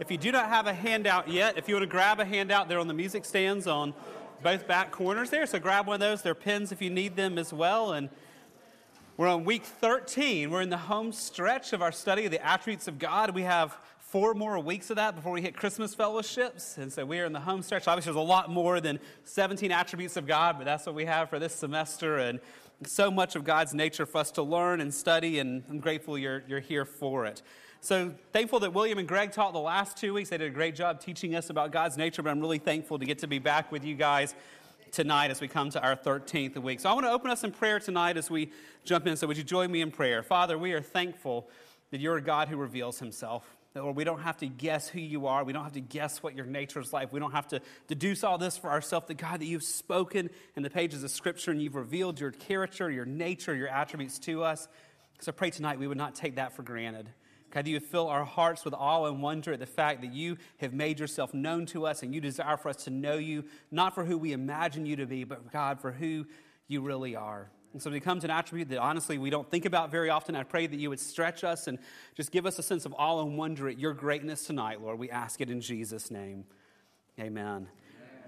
If you do not have a handout yet, if you want to grab a handout, they're on the music stands on both back corners there. So grab one of those. There are pins if you need them as well. And we're on week 13. We're in the home stretch of our study of the attributes of God. We have four more weeks of that before we hit Christmas fellowships. And so we are in the home stretch. Obviously, there's a lot more than 17 attributes of God, but that's what we have for this semester. And so much of God's nature for us to learn and study, and I'm grateful you're, you're here for it. So thankful that William and Greg taught the last two weeks. They did a great job teaching us about God's nature, but I'm really thankful to get to be back with you guys tonight as we come to our 13th week. So I want to open us in prayer tonight as we jump in. So would you join me in prayer? Father, we are thankful that you're a God who reveals himself. That we don't have to guess who you are. We don't have to guess what your nature is like. We don't have to deduce all this for ourselves. The God that you've spoken in the pages of Scripture and you've revealed your character, your nature, your attributes to us. So I pray tonight we would not take that for granted. God, you fill our hearts with awe and wonder at the fact that you have made yourself known to us and you desire for us to know you, not for who we imagine you to be, but God, for who you really are. And so it becomes an attribute that honestly we don't think about very often. I pray that you would stretch us and just give us a sense of awe and wonder at your greatness tonight, Lord. We ask it in Jesus' name. Amen.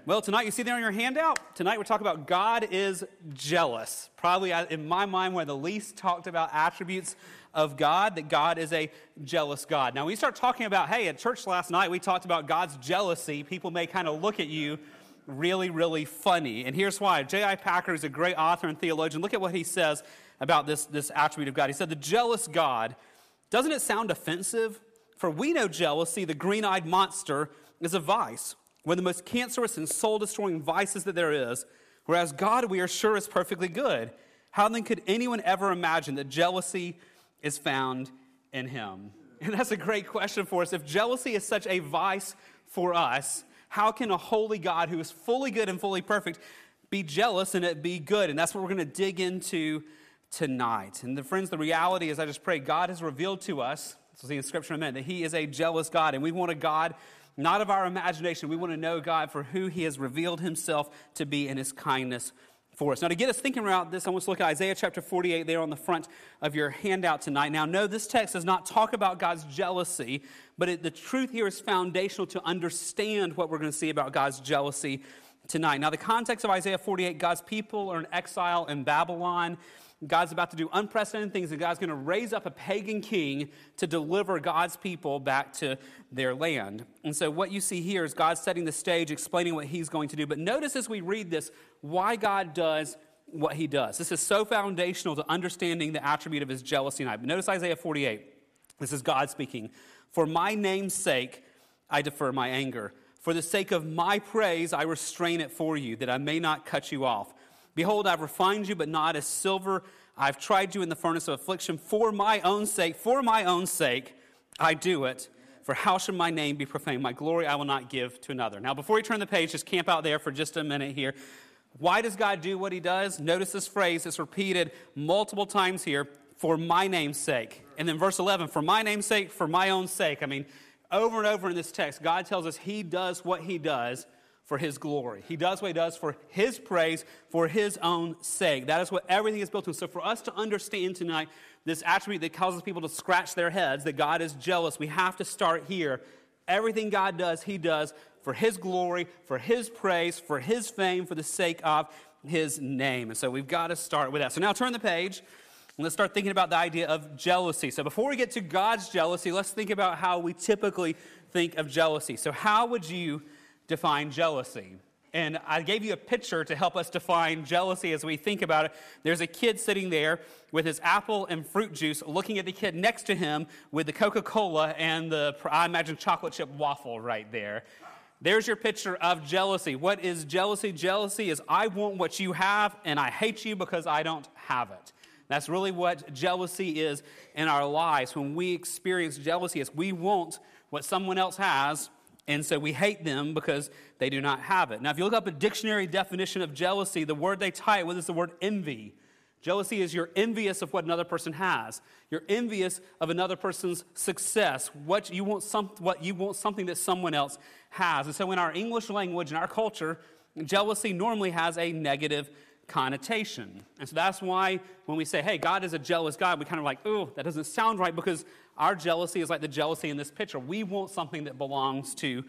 Well, tonight you see there on your handout, tonight we're talking about God is jealous. Probably, uh, in my mind, one of the least talked about attributes of God, that God is a jealous God. Now, when we start talking about, hey, at church last night we talked about God's jealousy, people may kind of look at you really, really funny. And here's why. J.I. Packer is a great author and theologian. Look at what he says about this, this attribute of God. He said, The jealous God, doesn't it sound offensive? For we know jealousy, the green eyed monster, is a vice one of the most cancerous and soul destroying vices that there is, whereas God, we are sure, is perfectly good. How then could anyone ever imagine that jealousy is found in him? And that's a great question for us. If jealousy is such a vice for us, how can a holy God who is fully good and fully perfect be jealous and it be good? And that's what we're going to dig into tonight. And the friends, the reality is, I just pray God has revealed to us, we'll see in Scripture in a minute, that He is a jealous God. And we want a God not of our imagination. We want to know God for who He has revealed Himself to be in His kindness for us. Now, to get us thinking about this, I want to look at Isaiah chapter 48 there on the front of your handout tonight. Now, no, this text does not talk about God's jealousy, but it, the truth here is foundational to understand what we're going to see about God's jealousy tonight. Now, the context of Isaiah 48 God's people are in exile in Babylon. God's about to do unprecedented things, and God's going to raise up a pagan king to deliver God's people back to their land. And so, what you see here is God setting the stage, explaining what he's going to do. But notice as we read this, why God does what he does. This is so foundational to understanding the attribute of his jealousy. And I But notice Isaiah 48. This is God speaking. For my name's sake, I defer my anger. For the sake of my praise, I restrain it for you, that I may not cut you off. Behold, I've refined you, but not as silver. I've tried you in the furnace of affliction for my own sake. For my own sake, I do it. For how should my name be profaned? My glory I will not give to another. Now, before we turn the page, just camp out there for just a minute here. Why does God do what he does? Notice this phrase, it's repeated multiple times here for my name's sake. And then verse 11, for my name's sake, for my own sake. I mean, over and over in this text, God tells us he does what he does for his glory. He does what he does for his praise, for his own sake. That is what everything is built on. So, for us to understand tonight this attribute that causes people to scratch their heads, that God is jealous, we have to start here. Everything God does, he does for his glory, for his praise, for his fame, for the sake of his name. And so, we've got to start with that. So, now turn the page. And let's start thinking about the idea of jealousy. So, before we get to God's jealousy, let's think about how we typically think of jealousy. So, how would you define jealousy. And I gave you a picture to help us define jealousy as we think about it. There's a kid sitting there with his apple and fruit juice, looking at the kid next to him with the Coca Cola and the, I imagine, chocolate chip waffle right there. There's your picture of jealousy. What is jealousy? Jealousy is I want what you have and I hate you because I don't have it. That's really what jealousy is in our lives. When we experience jealousy, is we want what someone else has and so we hate them because they do not have it. Now, if you look up a dictionary definition of jealousy, the word they tie it with is the word envy. Jealousy is you're envious of what another person has. You're envious of another person's success. What you want, some, what you want something that someone else has. And so, in our English language, in our culture, jealousy normally has a negative connotation. And so that's why when we say, hey, God is a jealous God, we kind of like, oh, that doesn't sound right because our jealousy is like the jealousy in this picture. We want something that belongs to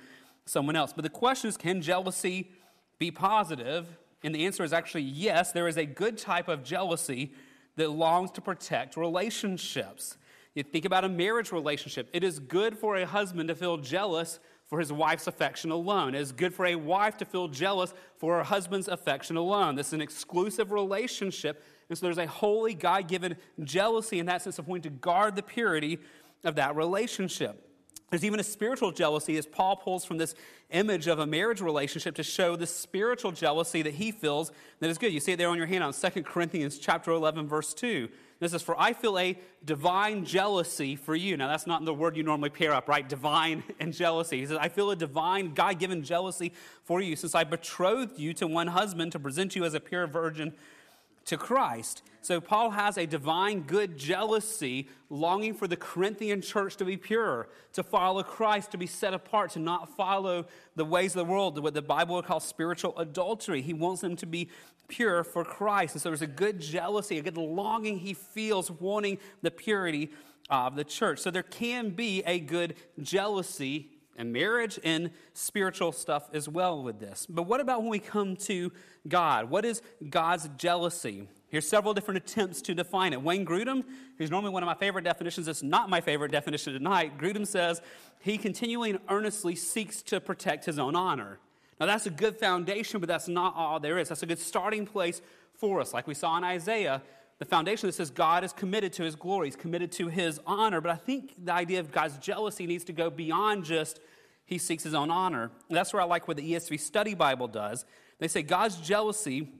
someone else. But the question is, can jealousy be positive? And the answer is actually yes. There is a good type of jealousy that longs to protect relationships. You think about a marriage relationship. It is good for a husband to feel jealous for his wife's affection alone. It is good for a wife to feel jealous for her husband's affection alone. This is an exclusive relationship. And so there's a holy, God given jealousy in that sense of wanting to guard the purity of that relationship. There's even a spiritual jealousy as Paul pulls from this image of a marriage relationship to show the spiritual jealousy that he feels that is good. You see it there on your hand on 2 Corinthians chapter 11 verse 2. This is for I feel a divine jealousy for you. Now, that's not the word you normally pair up, right? Divine and jealousy. He says, I feel a divine, God given jealousy for you since I betrothed you to one husband to present you as a pure virgin to Christ. So Paul has a divine good jealousy, longing for the Corinthian church to be pure, to follow Christ, to be set apart, to not follow the ways of the world, what the Bible would call spiritual adultery. He wants them to be pure for Christ. And so there's a good jealousy, a good longing he feels wanting the purity of the church. So there can be a good jealousy in marriage and spiritual stuff as well with this. But what about when we come to God? What is God's jealousy? Here's several different attempts to define it. Wayne Grudem, who's normally one of my favorite definitions, it's not my favorite definition tonight. Grudem says he continually and earnestly seeks to protect his own honor. Now, that's a good foundation, but that's not all there is. That's a good starting place for us. Like we saw in Isaiah, the foundation that says God is committed to his glory, he's committed to his honor. But I think the idea of God's jealousy needs to go beyond just he seeks his own honor. And that's where I like what the ESV Study Bible does. They say God's jealousy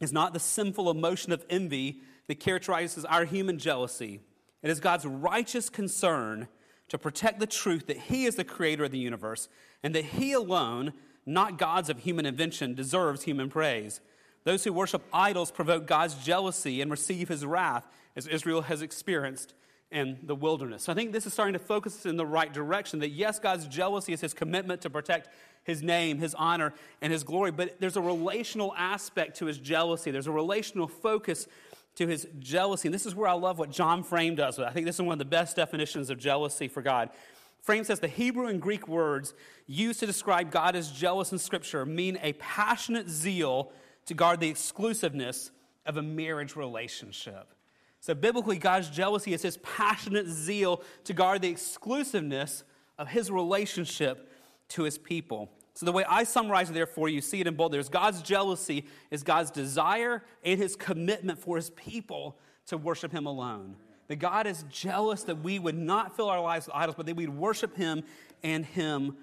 is not the sinful emotion of envy that characterizes our human jealousy. It is God's righteous concern to protect the truth that He is the creator of the universe and that He alone not gods of human invention, deserves human praise. Those who worship idols provoke God's jealousy and receive his wrath, as Israel has experienced in the wilderness. So I think this is starting to focus us in the right direction that yes, God's jealousy is his commitment to protect his name, his honor, and his glory, but there's a relational aspect to his jealousy. There's a relational focus to his jealousy. And this is where I love what John Frame does. I think this is one of the best definitions of jealousy for God. Frame says the Hebrew and Greek words used to describe God as jealous in Scripture mean a passionate zeal to guard the exclusiveness of a marriage relationship. So, biblically, God's jealousy is his passionate zeal to guard the exclusiveness of his relationship to his people. So, the way I summarize it there for you, see it in bold. There's God's jealousy is God's desire and his commitment for his people to worship him alone. That God is jealous that we would not fill our lives with idols, but that we'd worship Him and Him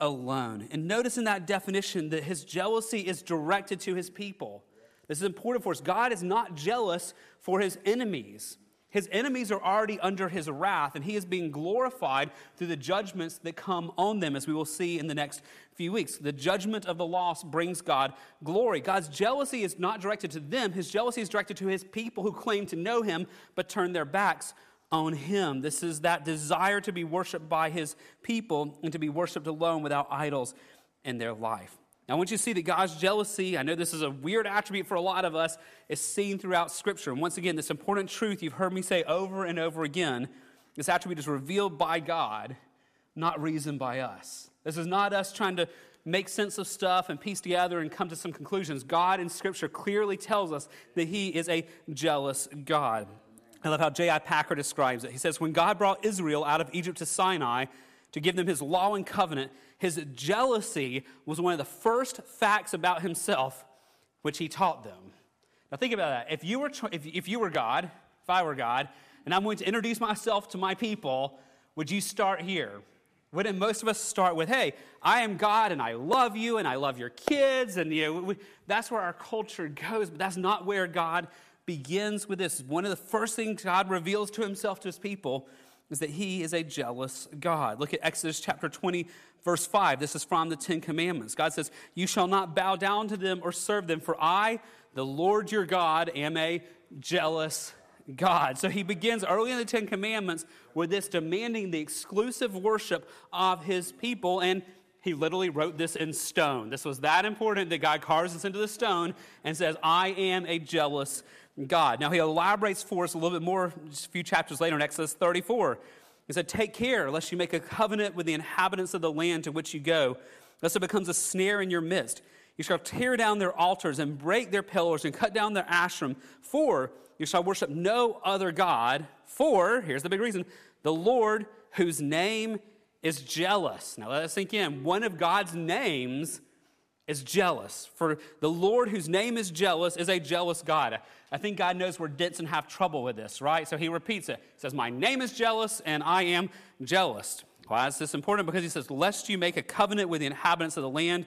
alone. And notice in that definition that His jealousy is directed to His people. This is important for us. God is not jealous for His enemies. His enemies are already under his wrath, and he is being glorified through the judgments that come on them, as we will see in the next few weeks. The judgment of the lost brings God glory. God's jealousy is not directed to them, his jealousy is directed to his people who claim to know him but turn their backs on him. This is that desire to be worshiped by his people and to be worshiped alone without idols in their life. I want you to see that God's jealousy, I know this is a weird attribute for a lot of us, is seen throughout Scripture. And once again, this important truth you've heard me say over and over again this attribute is revealed by God, not reasoned by us. This is not us trying to make sense of stuff and piece together and come to some conclusions. God in Scripture clearly tells us that He is a jealous God. I love how J.I. Packer describes it. He says, When God brought Israel out of Egypt to Sinai to give them His law and covenant, his jealousy was one of the first facts about himself which he taught them. Now, think about that. If you were, if, if you were God, if I were God, and I'm going to introduce myself to my people, would you start here? Wouldn't most of us start with, hey, I am God and I love you and I love your kids? And you know, we, that's where our culture goes, but that's not where God begins with this. One of the first things God reveals to himself to his people is that he is a jealous God. Look at Exodus chapter 20, verse 5. This is from the Ten Commandments. God says, You shall not bow down to them or serve them, for I, the Lord your God, am a jealous God. So he begins early in the Ten Commandments with this demanding the exclusive worship of his people. And he literally wrote this in stone. This was that important that God carves this into the stone and says, I am a jealous God. Now, he elaborates for us a little bit more just a few chapters later in Exodus 34. He said, Take care lest you make a covenant with the inhabitants of the land to which you go, lest it becomes a snare in your midst. You shall tear down their altars and break their pillars and cut down their Asherim, for you shall worship no other God. For, here's the big reason, the Lord whose name is jealous. Now let us sink in. One of God's names is jealous. For the Lord whose name is jealous is a jealous God. I think God knows we're dense and have trouble with this, right? So he repeats it. He says, My name is jealous and I am jealous. Why is this important? Because he says, Lest you make a covenant with the inhabitants of the land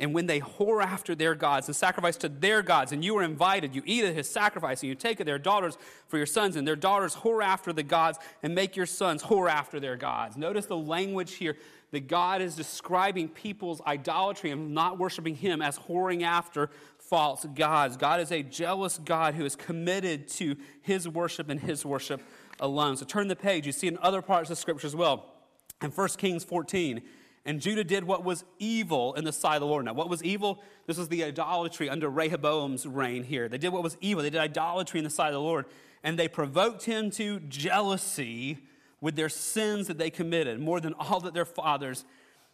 and when they whore after their gods and sacrifice to their gods, and you are invited, you eat at his sacrifice, and you take of their daughters for your sons, and their daughters whore after the gods, and make your sons whore after their gods. Notice the language here that God is describing people's idolatry and not worshiping him as whoring after false gods. God is a jealous God who is committed to his worship and his worship alone. So turn the page. You see in other parts of Scripture as well. In 1 Kings 14, and Judah did what was evil in the sight of the Lord. Now, what was evil? This was the idolatry under Rehoboam's reign here. They did what was evil. They did idolatry in the sight of the Lord. And they provoked him to jealousy with their sins that they committed, more than all that their fathers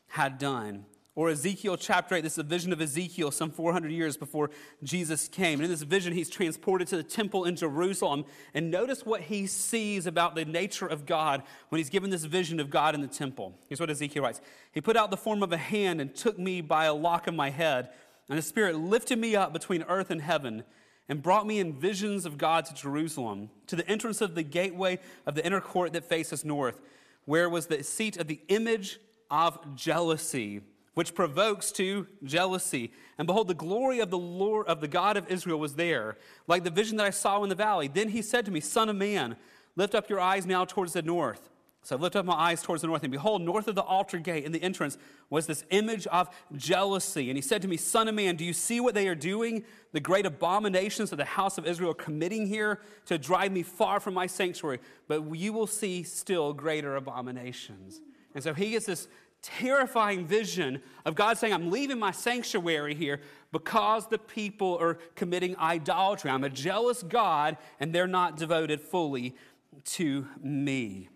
had done. Or Ezekiel chapter 8, this is a vision of Ezekiel some 400 years before Jesus came. And in this vision, he's transported to the temple in Jerusalem. And notice what he sees about the nature of God when he's given this vision of God in the temple. Here's what Ezekiel writes He put out the form of a hand and took me by a lock of my head. And the Spirit lifted me up between earth and heaven and brought me in visions of God to Jerusalem, to the entrance of the gateway of the inner court that faces north, where was the seat of the image of jealousy which provokes to jealousy. And behold, the glory of the Lord of the God of Israel was there, like the vision that I saw in the valley. Then he said to me, Son of man, lift up your eyes now towards the north. So I lifted up my eyes towards the north, and behold, north of the altar gate in the entrance was this image of jealousy. And he said to me, Son of man, do you see what they are doing? The great abominations of the house of Israel are committing here to drive me far from my sanctuary. But you will see still greater abominations. And so he gets this terrifying vision of God saying, I'm leaving my sanctuary here because the people are committing idolatry. I'm a jealous God, and they're not devoted fully to me.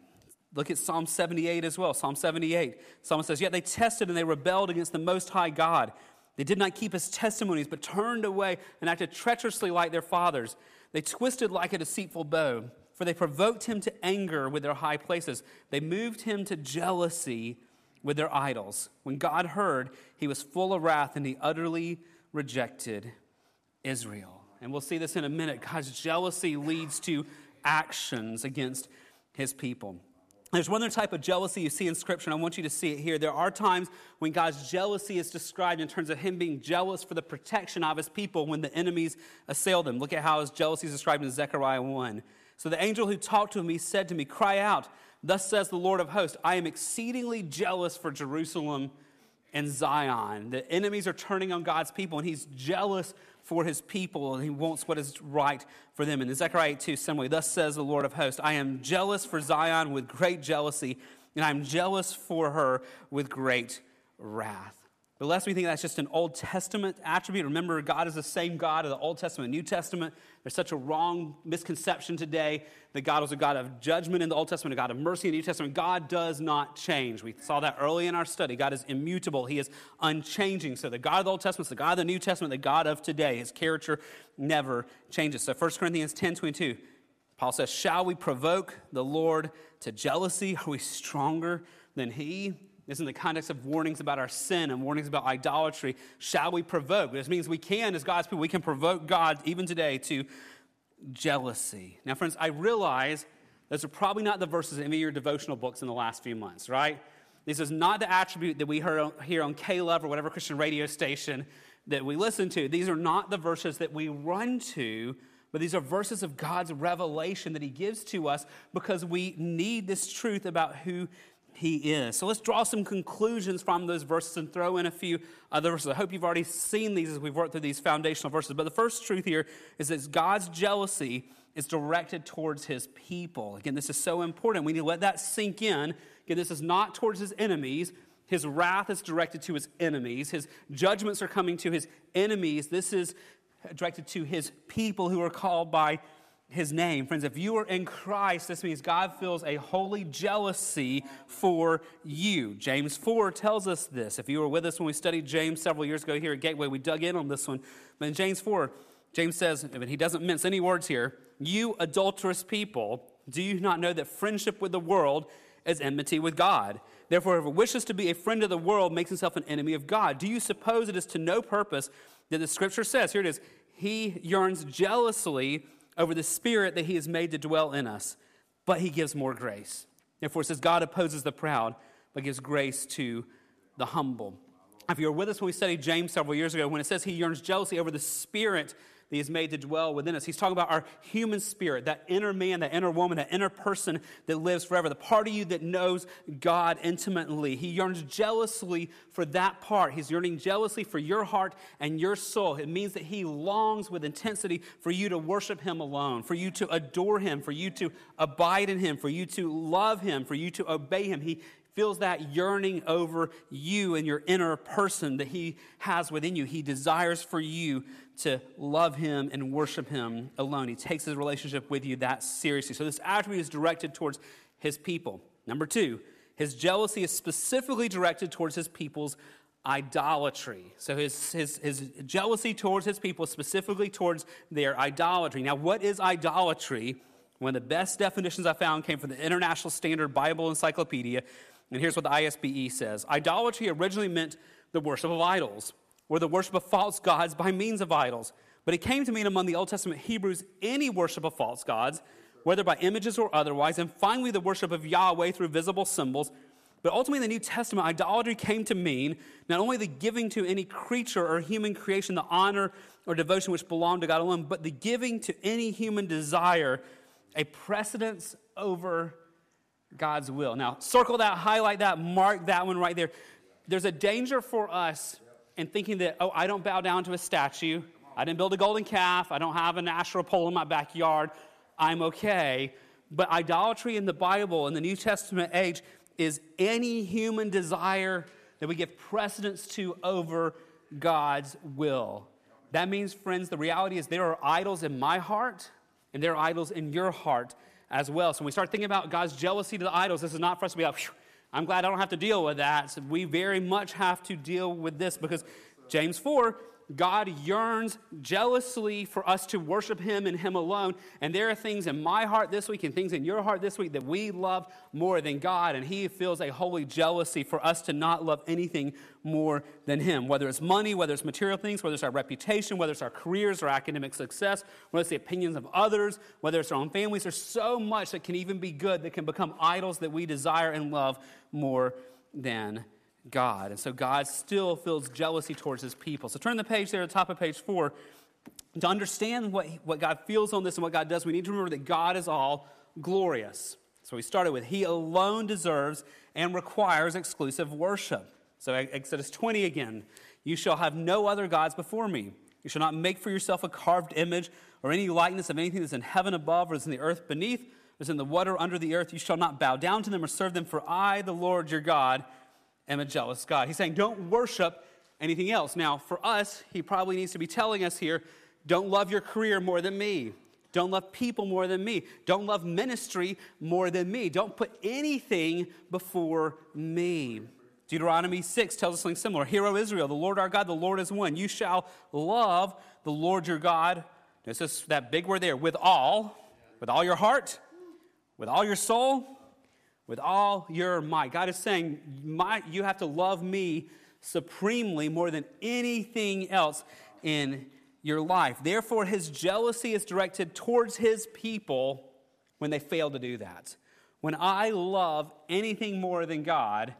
Look at Psalm 78 as well. Psalm 78. Psalm says, Yet they tested and they rebelled against the Most High God. They did not keep his testimonies, but turned away and acted treacherously like their fathers. They twisted like a deceitful bow, for they provoked him to anger with their high places. They moved him to jealousy with their idols. When God heard, he was full of wrath and he utterly rejected Israel. And we'll see this in a minute. God's jealousy leads to actions against his people. There's one other type of jealousy you see in Scripture, and I want you to see it here. There are times when God's jealousy is described in terms of Him being jealous for the protection of His people when the enemies assail them. Look at how His jealousy is described in Zechariah 1. So the angel who talked to me said to me, Cry out Thus says the Lord of hosts, I am exceedingly jealous for Jerusalem and Zion. The enemies are turning on God's people, and he's jealous for his people, and he wants what is right for them. And in Zechariah 2, similarly, thus says the Lord of hosts, I am jealous for Zion with great jealousy, and I'm jealous for her with great wrath. But lest we think that's just an Old Testament attribute, remember, God is the same God of the Old Testament and New Testament. There's such a wrong misconception today that God was a God of judgment in the Old Testament, a God of mercy in the New Testament. God does not change. We saw that early in our study. God is immutable, He is unchanging. So the God of the Old Testament is the God of the New Testament, the God of today. His character never changes. So 1 Corinthians 10 22, Paul says, Shall we provoke the Lord to jealousy? Are we stronger than He? Is in the context of warnings about our sin and warnings about idolatry. Shall we provoke? This means we can, as God's people, we can provoke God even today to jealousy. Now, friends, I realize those are probably not the verses in any of your devotional books in the last few months, right? This is not the attribute that we heard here on K Love or whatever Christian radio station that we listen to. These are not the verses that we run to, but these are verses of God's revelation that He gives to us because we need this truth about who he is. So let's draw some conclusions from those verses and throw in a few other verses. I hope you've already seen these as we've worked through these foundational verses. But the first truth here is that God's jealousy is directed towards his people. Again, this is so important. We need to let that sink in. Again, this is not towards his enemies, His wrath is directed to his enemies. His judgments are coming to his enemies. This is directed to his people who are called by his name. Friends, if you are in Christ, this means God feels a holy jealousy for you. James 4 tells us this. If you were with us when we studied James several years ago here at Gateway, we dug in on this one. But in James 4, James says, and he doesn't mince any words here, you adulterous people, do you not know that friendship with the world is enmity with God? Therefore, whoever wishes to be a friend of the world makes himself an enemy of God. Do you suppose it is to no purpose that the scripture says, here it is, he yearns jealously over the Spirit that He has made to dwell in us, but He gives more grace. Therefore, it says, God opposes the proud, but gives grace to the humble. If you were with us when we studied James several years ago, when it says He yearns jealousy over the Spirit that He has made to dwell within us. He's talking about our human spirit, that inner man, that inner woman, that inner person that lives forever, the part of you that knows God intimately. He yearns jealously for that part. He's yearning jealously for your heart and your soul. It means that He longs with intensity for you to worship Him alone, for you to adore Him, for you to abide in Him, for you to love Him, for you to obey Him. He feels that yearning over you and your inner person that He has within you. He desires for you to love Him and worship Him alone. He takes His relationship with you that seriously. So, this attribute is directed towards His people. Number two, His jealousy is specifically directed towards His people's idolatry. So his, his, his jealousy towards his people, specifically towards their idolatry. Now, what is idolatry? One of the best definitions I found came from the International Standard Bible Encyclopedia. And here's what the ISBE says Idolatry originally meant the worship of idols, or the worship of false gods by means of idols. But it came to mean among the Old Testament Hebrews any worship of false gods, whether by images or otherwise, and finally the worship of Yahweh through visible symbols. But ultimately, in the New Testament, idolatry came to mean not only the giving to any creature or human creation the honor or devotion which belonged to God alone, but the giving to any human desire a precedence over God's will. Now, circle that, highlight that, mark that one right there. There's a danger for us in thinking that, oh, I don't bow down to a statue. I didn't build a golden calf. I don't have an Asherah pole in my backyard. I'm okay. But idolatry in the Bible, in the New Testament age, is any human desire that we give precedence to over God's will. That means, friends, the reality is there are idols in my heart and there are idols in your heart as well. So when we start thinking about God's jealousy to the idols, this is not for us to be like, I'm glad I don't have to deal with that. So we very much have to deal with this because James 4 God yearns jealously for us to worship Him and Him alone. And there are things in my heart this week and things in your heart this week that we love more than God. And He feels a holy jealousy for us to not love anything more than Him. Whether it's money, whether it's material things, whether it's our reputation, whether it's our careers or academic success, whether it's the opinions of others, whether it's our own families. There's so much that can even be good that can become idols that we desire and love more than God. And so God still feels jealousy towards his people. So turn the page there the top of page four. To understand what, what God feels on this and what God does, we need to remember that God is all glorious. So we started with He alone deserves and requires exclusive worship. So Exodus 20 again. You shall have no other gods before me. You shall not make for yourself a carved image or any likeness of anything that's in heaven above or is in the earth beneath or is in the water under the earth. You shall not bow down to them or serve them, for I, the Lord your God, am a jealous God. He's saying, don't worship anything else. Now, for us, he probably needs to be telling us here don't love your career more than me. Don't love people more than me. Don't love ministry more than me. Don't put anything before me. Deuteronomy 6 tells us something similar. Hear, O Israel, the Lord our God, the Lord is one. You shall love the Lord your God. Is that big word there, with all, with all your heart, with all your soul, with all your might. God is saying, my, you have to love me supremely more than anything else in your life. Therefore, his jealousy is directed towards his people when they fail to do that. When I love anything more than God,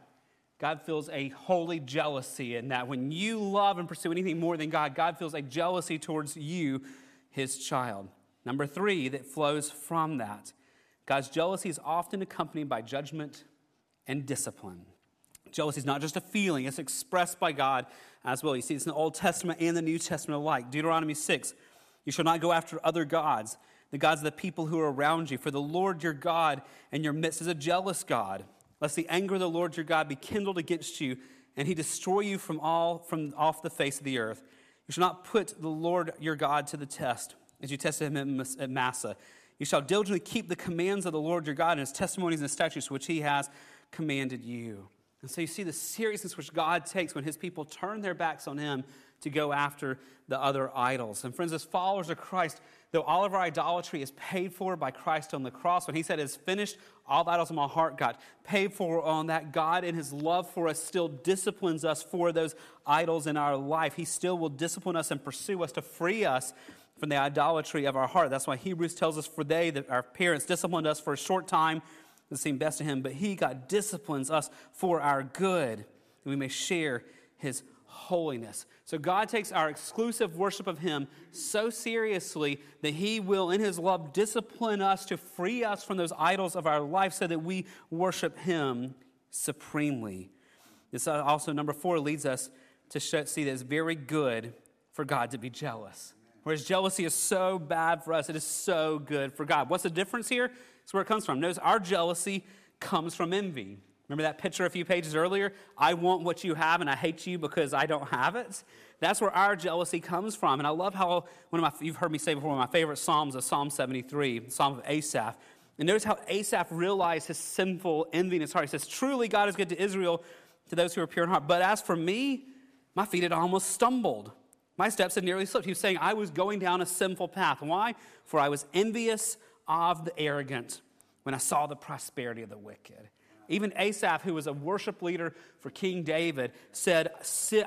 God feels a holy jealousy in that. When you love and pursue anything more than God, God feels a jealousy towards you, his child. Number three, that flows from that God's jealousy is often accompanied by judgment and discipline. Jealousy is not just a feeling, it's expressed by God as well. You see it's in the Old Testament and the New Testament alike. Deuteronomy 6 You shall not go after other gods, the gods of the people who are around you, for the Lord your God in your midst is a jealous God, lest the anger of the Lord your God be kindled against you, and he destroy you from all from off the face of the earth. You shall not put the Lord your God to the test, as you tested him at Massah. You shall diligently keep the commands of the Lord your God and his testimonies and statutes which he has commanded you. And so you see the seriousness which God takes when his people turn their backs on him to go after the other idols. And friends, as followers of Christ, though all of our idolatry is paid for by Christ on the cross, when he said, It's finished, all the idols of my heart got paid for on that, God in his love for us still disciplines us for those idols in our life. He still will discipline us and pursue us to free us from the idolatry of our heart. That's why Hebrews tells us, For they, that our parents, disciplined us for a short time that seemed best to him, but he, God, disciplines us for our good, that we may share his holiness. So God takes our exclusive worship of Him so seriously that He will, in His love, discipline us to free us from those idols of our life so that we worship Him supremely. This uh, also, number four, leads us to see that it's very good for God to be jealous. Whereas jealousy is so bad for us, it is so good for God. What's the difference here? It's where it comes from. Notice our jealousy comes from envy. Remember that picture a few pages earlier? I want what you have and I hate you because I don't have it. That's where our jealousy comes from. And I love how one of my, you've heard me say before, one of my favorite Psalms is Psalm 73, Psalm of Asaph. And notice how Asaph realized his sinful envy in his heart. He says, Truly God is good to Israel, to those who are pure in heart. But as for me, my feet had almost stumbled. My steps had nearly slipped. He was saying, I was going down a sinful path. Why? For I was envious of the arrogant when I saw the prosperity of the wicked. Even Asaph, who was a worship leader for King David, said,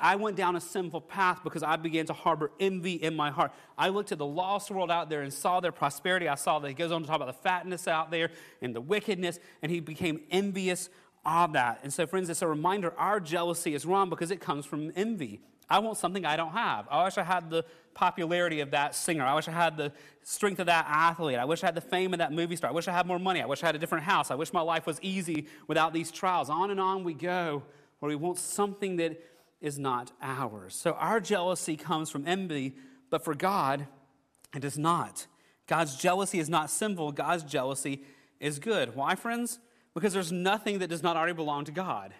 I went down a sinful path because I began to harbor envy in my heart. I looked at the lost world out there and saw their prosperity. I saw that he goes on to talk about the fatness out there and the wickedness, and he became envious of that. And so, friends, it's a reminder our jealousy is wrong because it comes from envy. I want something I don't have. I wish I had the popularity of that singer. I wish I had the strength of that athlete. I wish I had the fame of that movie star. I wish I had more money. I wish I had a different house. I wish my life was easy without these trials. On and on we go, where we want something that is not ours. So our jealousy comes from envy, but for God, it is not. God's jealousy is not sinful, God's jealousy is good. Why, friends? Because there's nothing that does not already belong to God.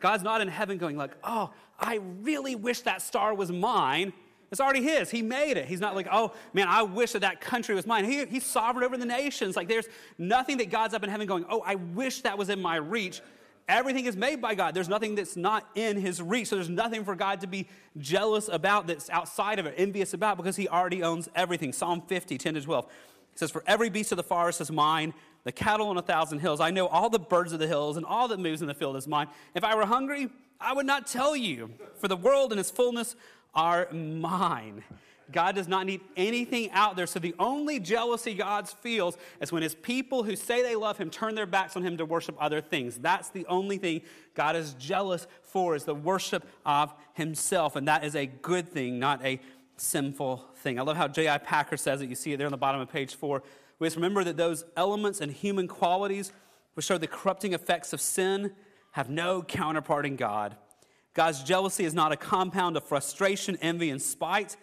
God's not in heaven going like, "Oh, I really wish that star was mine." It's already his. He made it. He's not like, oh, man, I wish that that country was mine. He, he's sovereign over the nations. Like, there's nothing that God's up in heaven going, oh, I wish that was in my reach. Everything is made by God. There's nothing that's not in his reach. So there's nothing for God to be jealous about that's outside of it, envious about, because he already owns everything. Psalm 50, 10 to 12. It says, For every beast of the forest is mine, the cattle on a thousand hills. I know all the birds of the hills, and all that moves in the field is mine. If I were hungry, I would not tell you, for the world and its fullness are mine. God does not need anything out there. So the only jealousy God feels is when his people who say they love him turn their backs on him to worship other things. That's the only thing God is jealous for is the worship of himself. And that is a good thing, not a sinful thing. I love how J.I. Packer says it. You see it there on the bottom of page four. We must remember that those elements and human qualities which show the corrupting effects of sin have no counterpart in God. God's jealousy is not a compound of frustration, envy, and spite,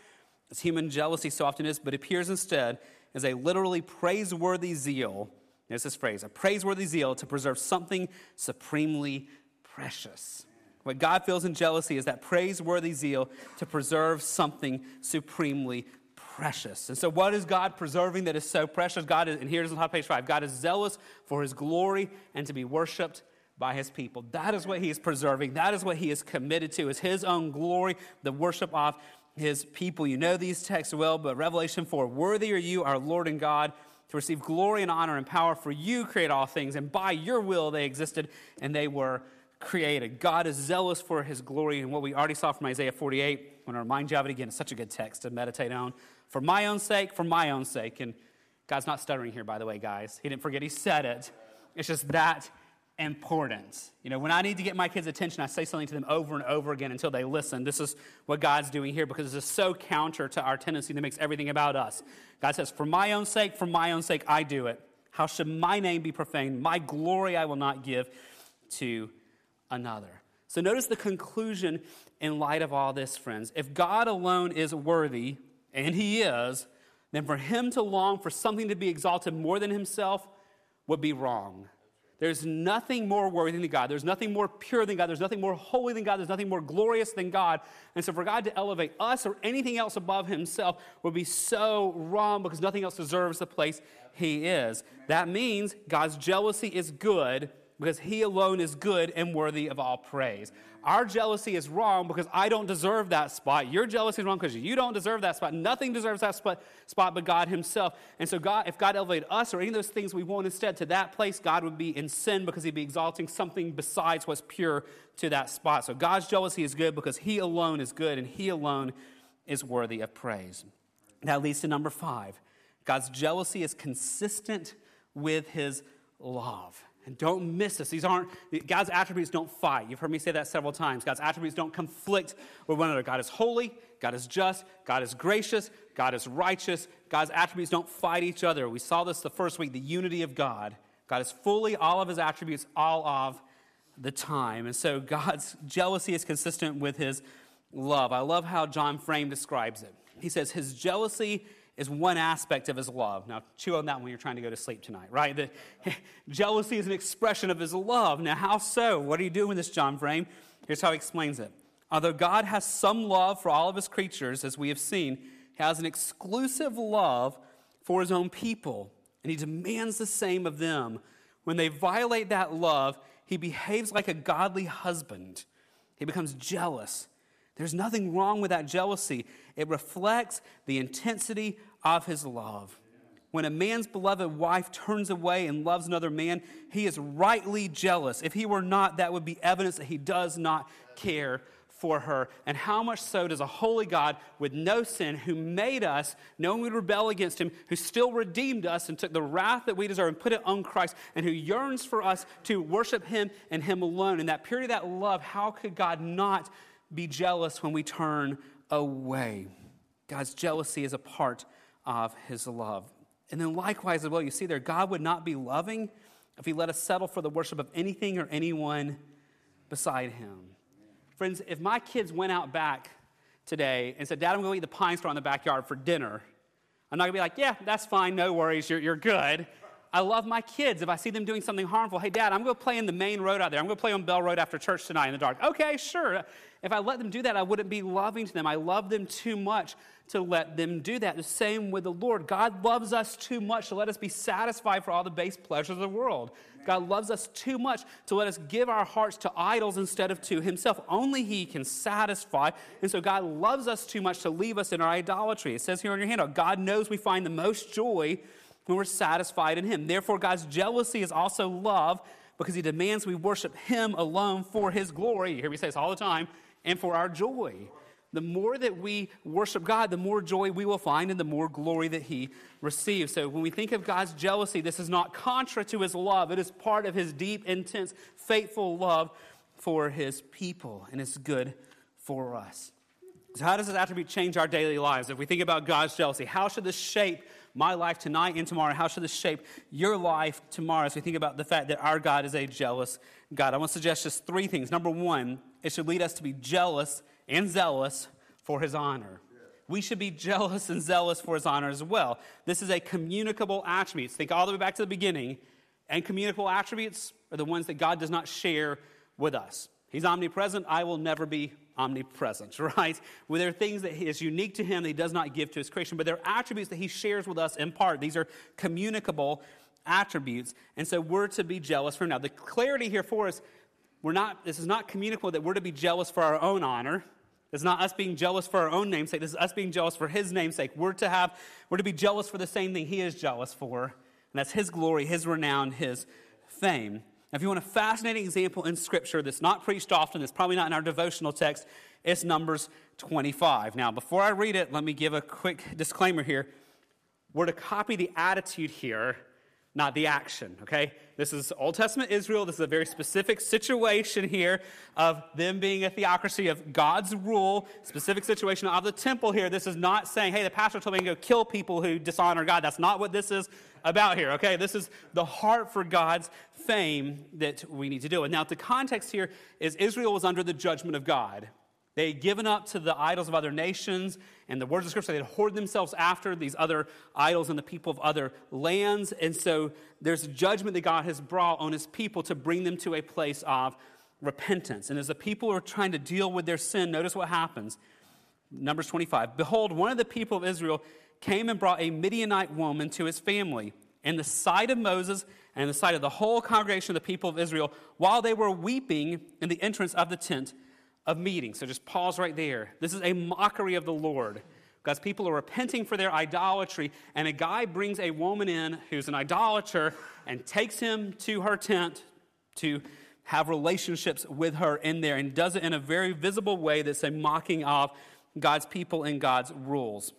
as human jealousy so often is, but appears instead as a literally praiseworthy zeal. There's this phrase a praiseworthy zeal to preserve something supremely precious. What God feels in jealousy is that praiseworthy zeal to preserve something supremely precious. And so, what is God preserving that is so precious? God is, and here's on top of page five God is zealous for his glory and to be worshiped by his people. That is what he is preserving. That is what he is committed to, is his own glory, the worship of his people. You know these texts well, but Revelation 4 Worthy are you, our Lord and God, to receive glory and honor and power, for you create all things, and by your will they existed and they were created. God is zealous for his glory, and what we already saw from Isaiah 48. I want to remind you of it again. It's such a good text to meditate on. For my own sake, for my own sake. And God's not stuttering here, by the way, guys. He didn't forget he said it. It's just that important. You know, when I need to get my kids' attention, I say something to them over and over again until they listen. This is what God's doing here because this is so counter to our tendency that makes everything about us. God says, For my own sake, for my own sake, I do it. How should my name be profaned? My glory I will not give to another. So notice the conclusion in light of all this, friends. If God alone is worthy, and He is, then for Him to long for something to be exalted more than Himself would be wrong. There's nothing more worthy than God. There's nothing more pure than God. There's nothing more holy than God. There's nothing more glorious than God. And so, for God to elevate us or anything else above Himself would be so wrong because nothing else deserves the place He is. That means God's jealousy is good because He alone is good and worthy of all praise. Our jealousy is wrong because I don't deserve that spot. Your jealousy is wrong because you don't deserve that spot. Nothing deserves that spot, spot but God Himself. And so, God, if God elevated us or any of those things we want instead to that place, God would be in sin because He'd be exalting something besides what's pure to that spot. So, God's jealousy is good because He alone is good and He alone is worthy of praise. That leads to number five God's jealousy is consistent with His love. And don't miss this. These aren't, God's attributes don't fight. You've heard me say that several times. God's attributes don't conflict with one another. God is holy, God is just, God is gracious, God is righteous. God's attributes don't fight each other. We saw this the first week the unity of God. God is fully all of his attributes all of the time. And so God's jealousy is consistent with his love. I love how John Frame describes it. He says, His jealousy is one aspect of his love. Now, chew on that when you're trying to go to sleep tonight, right? The, jealousy is an expression of his love. Now, how so? What are you doing with this, John Frame? Here's how he explains it. Although God has some love for all of his creatures, as we have seen, he has an exclusive love for his own people, and he demands the same of them. When they violate that love, he behaves like a godly husband. He becomes jealous there's nothing wrong with that jealousy. It reflects the intensity of his love. When a man's beloved wife turns away and loves another man, he is rightly jealous. If he were not, that would be evidence that he does not care for her. And how much so does a holy God with no sin, who made us, knowing we'd rebel against him, who still redeemed us and took the wrath that we deserve and put it on Christ, and who yearns for us to worship him and him alone? In that purity of that love, how could God not? be jealous when we turn away. God's jealousy is a part of his love. And then, likewise, as well, you see there, God would not be loving if he let us settle for the worship of anything or anyone beside him. Friends, if my kids went out back today and said, Dad, I'm going to eat the pine straw in the backyard for dinner, I'm not going to be like, yeah, that's fine, no worries, you're, you're good. I love my kids. If I see them doing something harmful, hey, Dad, I'm going to play in the main road out there. I'm going to play on Bell Road after church tonight in the dark. Okay, sure. If I let them do that, I wouldn't be loving to them. I love them too much to let them do that. The same with the Lord. God loves us too much to let us be satisfied for all the base pleasures of the world. God loves us too much to let us give our hearts to idols instead of to Himself. Only He can satisfy. And so God loves us too much to leave us in our idolatry. It says here on your handout God knows we find the most joy when we're satisfied in Him. Therefore, God's jealousy is also love because He demands we worship Him alone for His glory. You hear me say this all the time and for our joy. The more that we worship God, the more joy we will find and the more glory that He receives. So when we think of God's jealousy, this is not contra to His love, it is part of His deep, intense, faithful love for His people, and it's good for us. So, how does this attribute change our daily lives? If we think about God's jealousy, how should this shape my life tonight and tomorrow? How should this shape your life tomorrow as we think about the fact that our God is a jealous God? I want to suggest just three things. Number one, it should lead us to be jealous and zealous for his honor. We should be jealous and zealous for his honor as well. This is a communicable attribute. Think all the way back to the beginning. And communicable attributes are the ones that God does not share with us. He's omnipresent. I will never be omnipresent, right? Well, there are things that is unique to him that he does not give to his creation, but there are attributes that he shares with us in part. These are communicable attributes. And so we're to be jealous for him. Now, the clarity here for us we're not, this is not communicable that we're to be jealous for our own honor. It's not us being jealous for our own namesake. This is us being jealous for his namesake. We're to have, we're to be jealous for the same thing he is jealous for. And that's his glory, his renown, his fame. Now, if you want a fascinating example in Scripture that's not preached often, that's probably not in our devotional text, it's Numbers 25. Now, before I read it, let me give a quick disclaimer here. We're to copy the attitude here not the action, okay? This is Old Testament Israel. This is a very specific situation here of them being a theocracy of God's rule, specific situation of the temple here. This is not saying, hey, the pastor told me to go kill people who dishonor God. That's not what this is about here, okay? This is the heart for God's fame that we need to do. And now, the context here is Israel was under the judgment of God. They had given up to the idols of other nations, and the words of Scripture, they had hoarded themselves after these other idols and the people of other lands. And so there's judgment that God has brought on his people to bring them to a place of repentance. And as the people are trying to deal with their sin, notice what happens. Numbers 25. Behold, one of the people of Israel came and brought a Midianite woman to his family. In the sight of Moses and in the sight of the whole congregation of the people of Israel, while they were weeping in the entrance of the tent of meeting. So just pause right there. This is a mockery of the Lord. God's people are repenting for their idolatry, and a guy brings a woman in who's an idolater and takes him to her tent to have relationships with her in there and does it in a very visible way that's a mocking of God's people and God's rules.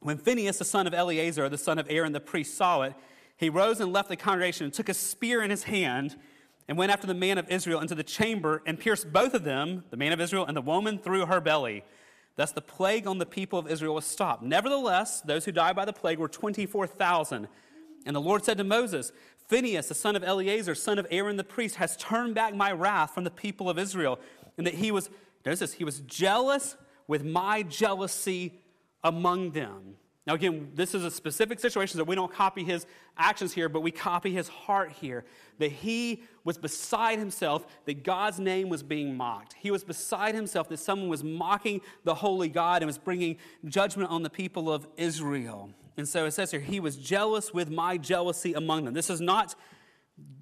When Phinehas, the son of Eleazar, the son of Aaron the priest, saw it, he rose and left the congregation and took a spear in his hand and went after the man of Israel into the chamber and pierced both of them, the man of Israel and the woman, through her belly. Thus the plague on the people of Israel was stopped. Nevertheless, those who died by the plague were 24,000. And the Lord said to Moses, Phinehas, the son of Eleazar, son of Aaron the priest, has turned back my wrath from the people of Israel, and that he was, notice this, he was jealous with my jealousy among them. Now, again, this is a specific situation that we don't copy his actions here, but we copy his heart here. That he was beside himself, that God's name was being mocked. He was beside himself, that someone was mocking the holy God and was bringing judgment on the people of Israel. And so it says here, he was jealous with my jealousy among them. This is not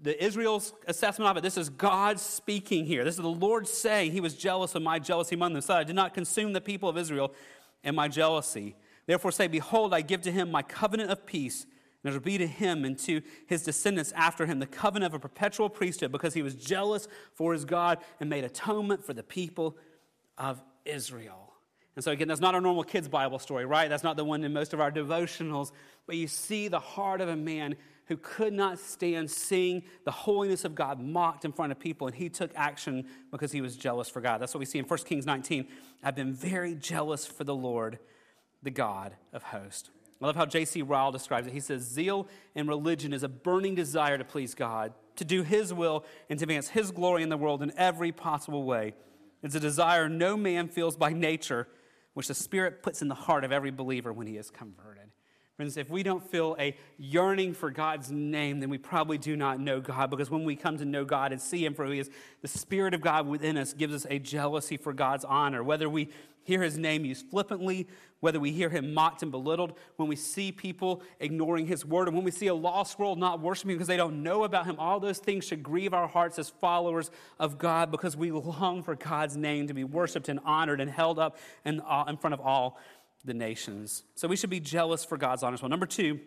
the Israel's assessment of it. This is God speaking here. This is the Lord saying he was jealous of my jealousy among them. So I did not consume the people of Israel in my jealousy. Therefore say, Behold, I give to him my covenant of peace, and it will be to him and to his descendants after him the covenant of a perpetual priesthood, because he was jealous for his God and made atonement for the people of Israel. And so, again, that's not our normal kids' Bible story, right? That's not the one in most of our devotionals. But you see the heart of a man who could not stand seeing the holiness of God mocked in front of people, and he took action because he was jealous for God. That's what we see in 1 Kings 19. I've been very jealous for the Lord the God of hosts. I love how J.C. Ryle describes it. He says, Zeal in religion is a burning desire to please God, to do His will, and to advance His glory in the world in every possible way. It's a desire no man feels by nature, which the Spirit puts in the heart of every believer when he is converted. Friends, if we don't feel a yearning for God's name, then we probably do not know God because when we come to know God and see Him for who He is, the Spirit of God within us gives us a jealousy for God's honor. Whether we hear His name used flippantly, whether we hear Him mocked and belittled, when we see people ignoring His word, and when we see a lost world not worshiping because they don't know about Him, all those things should grieve our hearts as followers of God because we long for God's name to be worshiped and honored and held up in, uh, in front of all the nations. So we should be jealous for God's honor. Well, number two,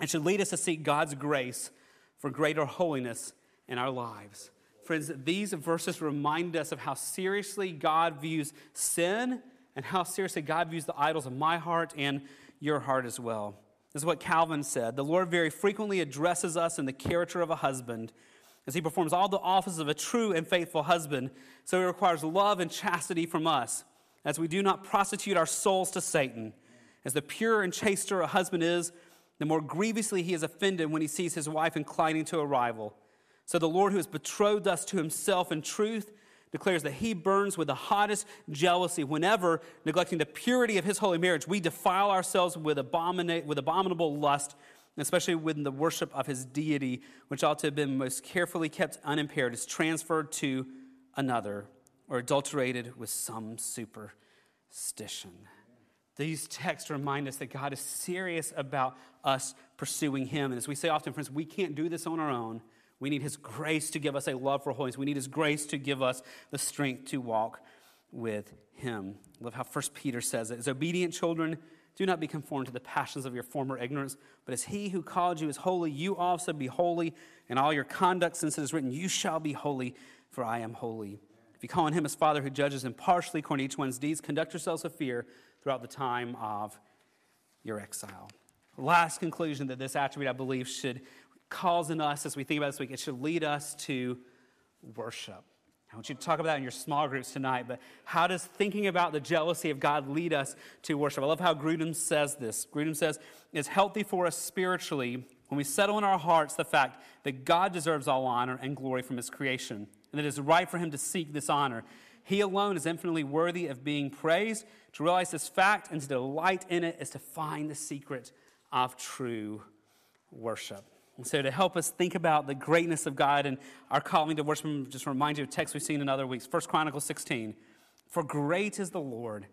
it should lead us to seek God's grace for greater holiness in our lives. Friends, these verses remind us of how seriously God views sin and how seriously God views the idols of my heart and your heart as well. This is what Calvin said. The Lord very frequently addresses us in the character of a husband as he performs all the offices of a true and faithful husband. So he requires love and chastity from us as we do not prostitute our souls to Satan. As the pure and chaster a husband is, the more grievously he is offended when he sees his wife inclining to a rival. So the Lord, who has betrothed us to himself in truth, declares that he burns with the hottest jealousy whenever, neglecting the purity of his holy marriage, we defile ourselves with, with abominable lust, especially when the worship of his deity, which ought to have been most carefully kept unimpaired, is transferred to another or adulterated with some superstition. These texts remind us that God is serious about us pursuing Him. And as we say often, friends, we can't do this on our own. We need His grace to give us a love for holiness. We need His grace to give us the strength to walk with Him. I love how First Peter says it. As obedient children, do not be conformed to the passions of your former ignorance, but as He who called you is holy, you also be holy in all your conduct, since it is written, You shall be holy, for I am holy. If you call on him as Father who judges impartially according to each one's deeds, conduct yourselves with fear throughout the time of your exile. Last conclusion that this attribute, I believe, should cause in us as we think about this week, it should lead us to worship. I want you to talk about that in your small groups tonight, but how does thinking about the jealousy of God lead us to worship? I love how Grudem says this. Grudem says, It's healthy for us spiritually when we settle in our hearts the fact that God deserves all honor and glory from his creation and that it is right for him to seek this honor. He alone is infinitely worthy of being praised. To realize this fact and to delight in it is to find the secret of true worship. And so, to help us think about the greatness of God and our calling to worship, just remind you of text we've seen in other weeks. 1 Chronicles 16. For great is the Lord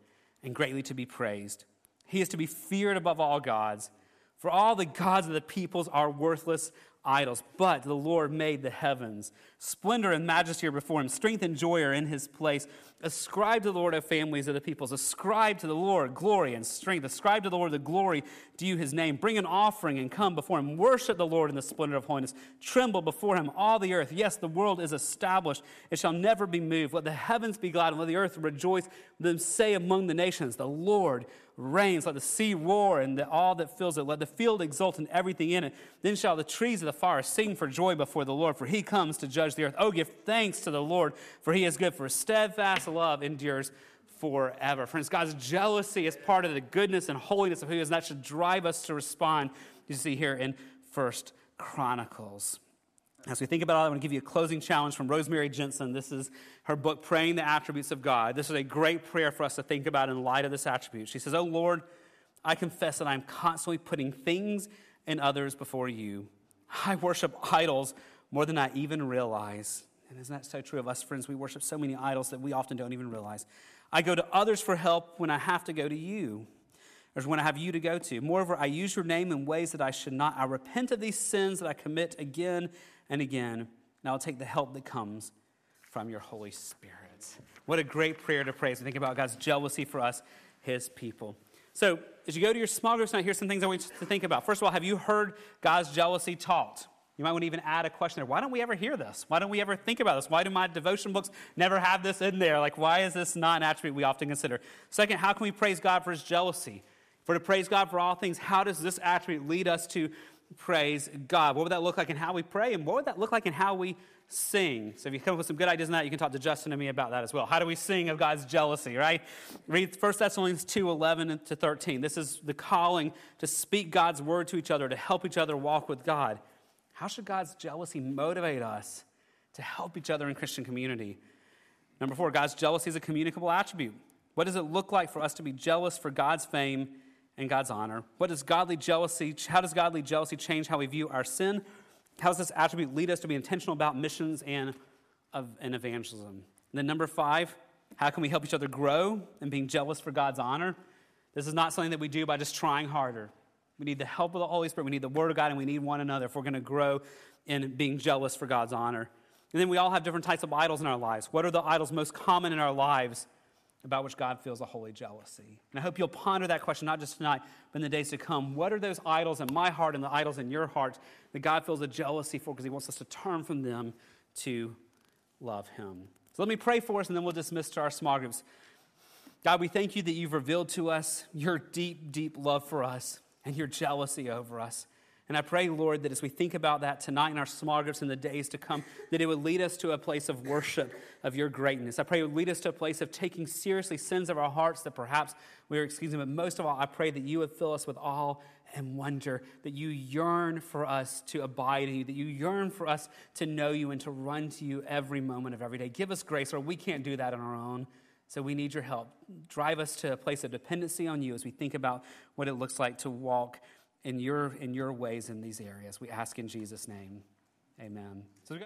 and greatly to be praised. He is to be feared above all gods. For all the gods of the peoples are worthless idols, but the Lord made the heavens. Splendor and majesty are before him, strength and joy are in his place. Ascribe to the Lord of families of the peoples. Ascribe to the Lord glory and strength. Ascribe to the Lord the glory due his name. Bring an offering and come before him. Worship the Lord in the splendor of holiness. Tremble before him, all the earth. Yes, the world is established. It shall never be moved. Let the heavens be glad and let the earth rejoice. Them say among the nations, The Lord reigns. Let the sea roar and the, all that fills it. Let the field exult and everything in it. Then shall the trees of the forest sing for joy before the Lord, for he comes to judge the earth. Oh, give thanks to the Lord, for he is good, for steadfast love endures forever. Friends, God's jealousy is part of the goodness and holiness of who he is, and that should drive us to respond, you see here in First Chronicles. As we think about it, I want to give you a closing challenge from Rosemary Jensen. This is her book, Praying the Attributes of God. This is a great prayer for us to think about in light of this attribute. She says, Oh Lord, I confess that I'm constantly putting things and others before you. I worship idols more than I even realize. And isn't that so true of us, friends? We worship so many idols that we often don't even realize. I go to others for help when I have to go to you, or when I have you to go to. Moreover, I use your name in ways that I should not. I repent of these sins that I commit again and again, and I'll take the help that comes from your Holy Spirit. What a great prayer to pray as we think about God's jealousy for us, his people. So, as you go to your small groups tonight, here's some things I want you to think about. First of all, have you heard God's jealousy taught? You might want to even add a question there. Why don't we ever hear this? Why don't we ever think about this? Why do my devotion books never have this in there? Like, why is this not an attribute we often consider? Second, how can we praise God for his jealousy? For to praise God for all things, how does this attribute lead us to praise God? What would that look like in how we pray? And what would that look like in how we sing? So if you come up with some good ideas on that, you can talk to Justin and me about that as well. How do we sing of God's jealousy, right? Read 1 Thessalonians 2 11 to 13. This is the calling to speak God's word to each other, to help each other walk with God. How should God's jealousy motivate us to help each other in Christian community? Number four, God's jealousy is a communicable attribute. What does it look like for us to be jealous for God's fame and God's honor? What does godly jealousy, how does godly jealousy change how we view our sin? How does this attribute lead us to be intentional about missions and, of, and evangelism? And then number five, how can we help each other grow in being jealous for God's honor? This is not something that we do by just trying harder. We need the help of the Holy Spirit. We need the Word of God, and we need one another if we're going to grow in being jealous for God's honor. And then we all have different types of idols in our lives. What are the idols most common in our lives about which God feels a holy jealousy? And I hope you'll ponder that question not just tonight, but in the days to come. What are those idols in my heart and the idols in your heart that God feels a jealousy for because He wants us to turn from them to love Him? So let me pray for us, and then we'll dismiss to our small groups. God, we thank you that you've revealed to us your deep, deep love for us and your jealousy over us. And I pray, Lord, that as we think about that tonight in our small groups in the days to come, that it would lead us to a place of worship of your greatness. I pray it would lead us to a place of taking seriously sins of our hearts that perhaps we are excusing. But most of all, I pray that you would fill us with awe and wonder, that you yearn for us to abide in you, that you yearn for us to know you and to run to you every moment of every day. Give us grace, or we can't do that on our own. So we need your help. Drive us to a place of dependency on you as we think about what it looks like to walk in your, in your ways in these areas. We ask in Jesus' name. Amen. So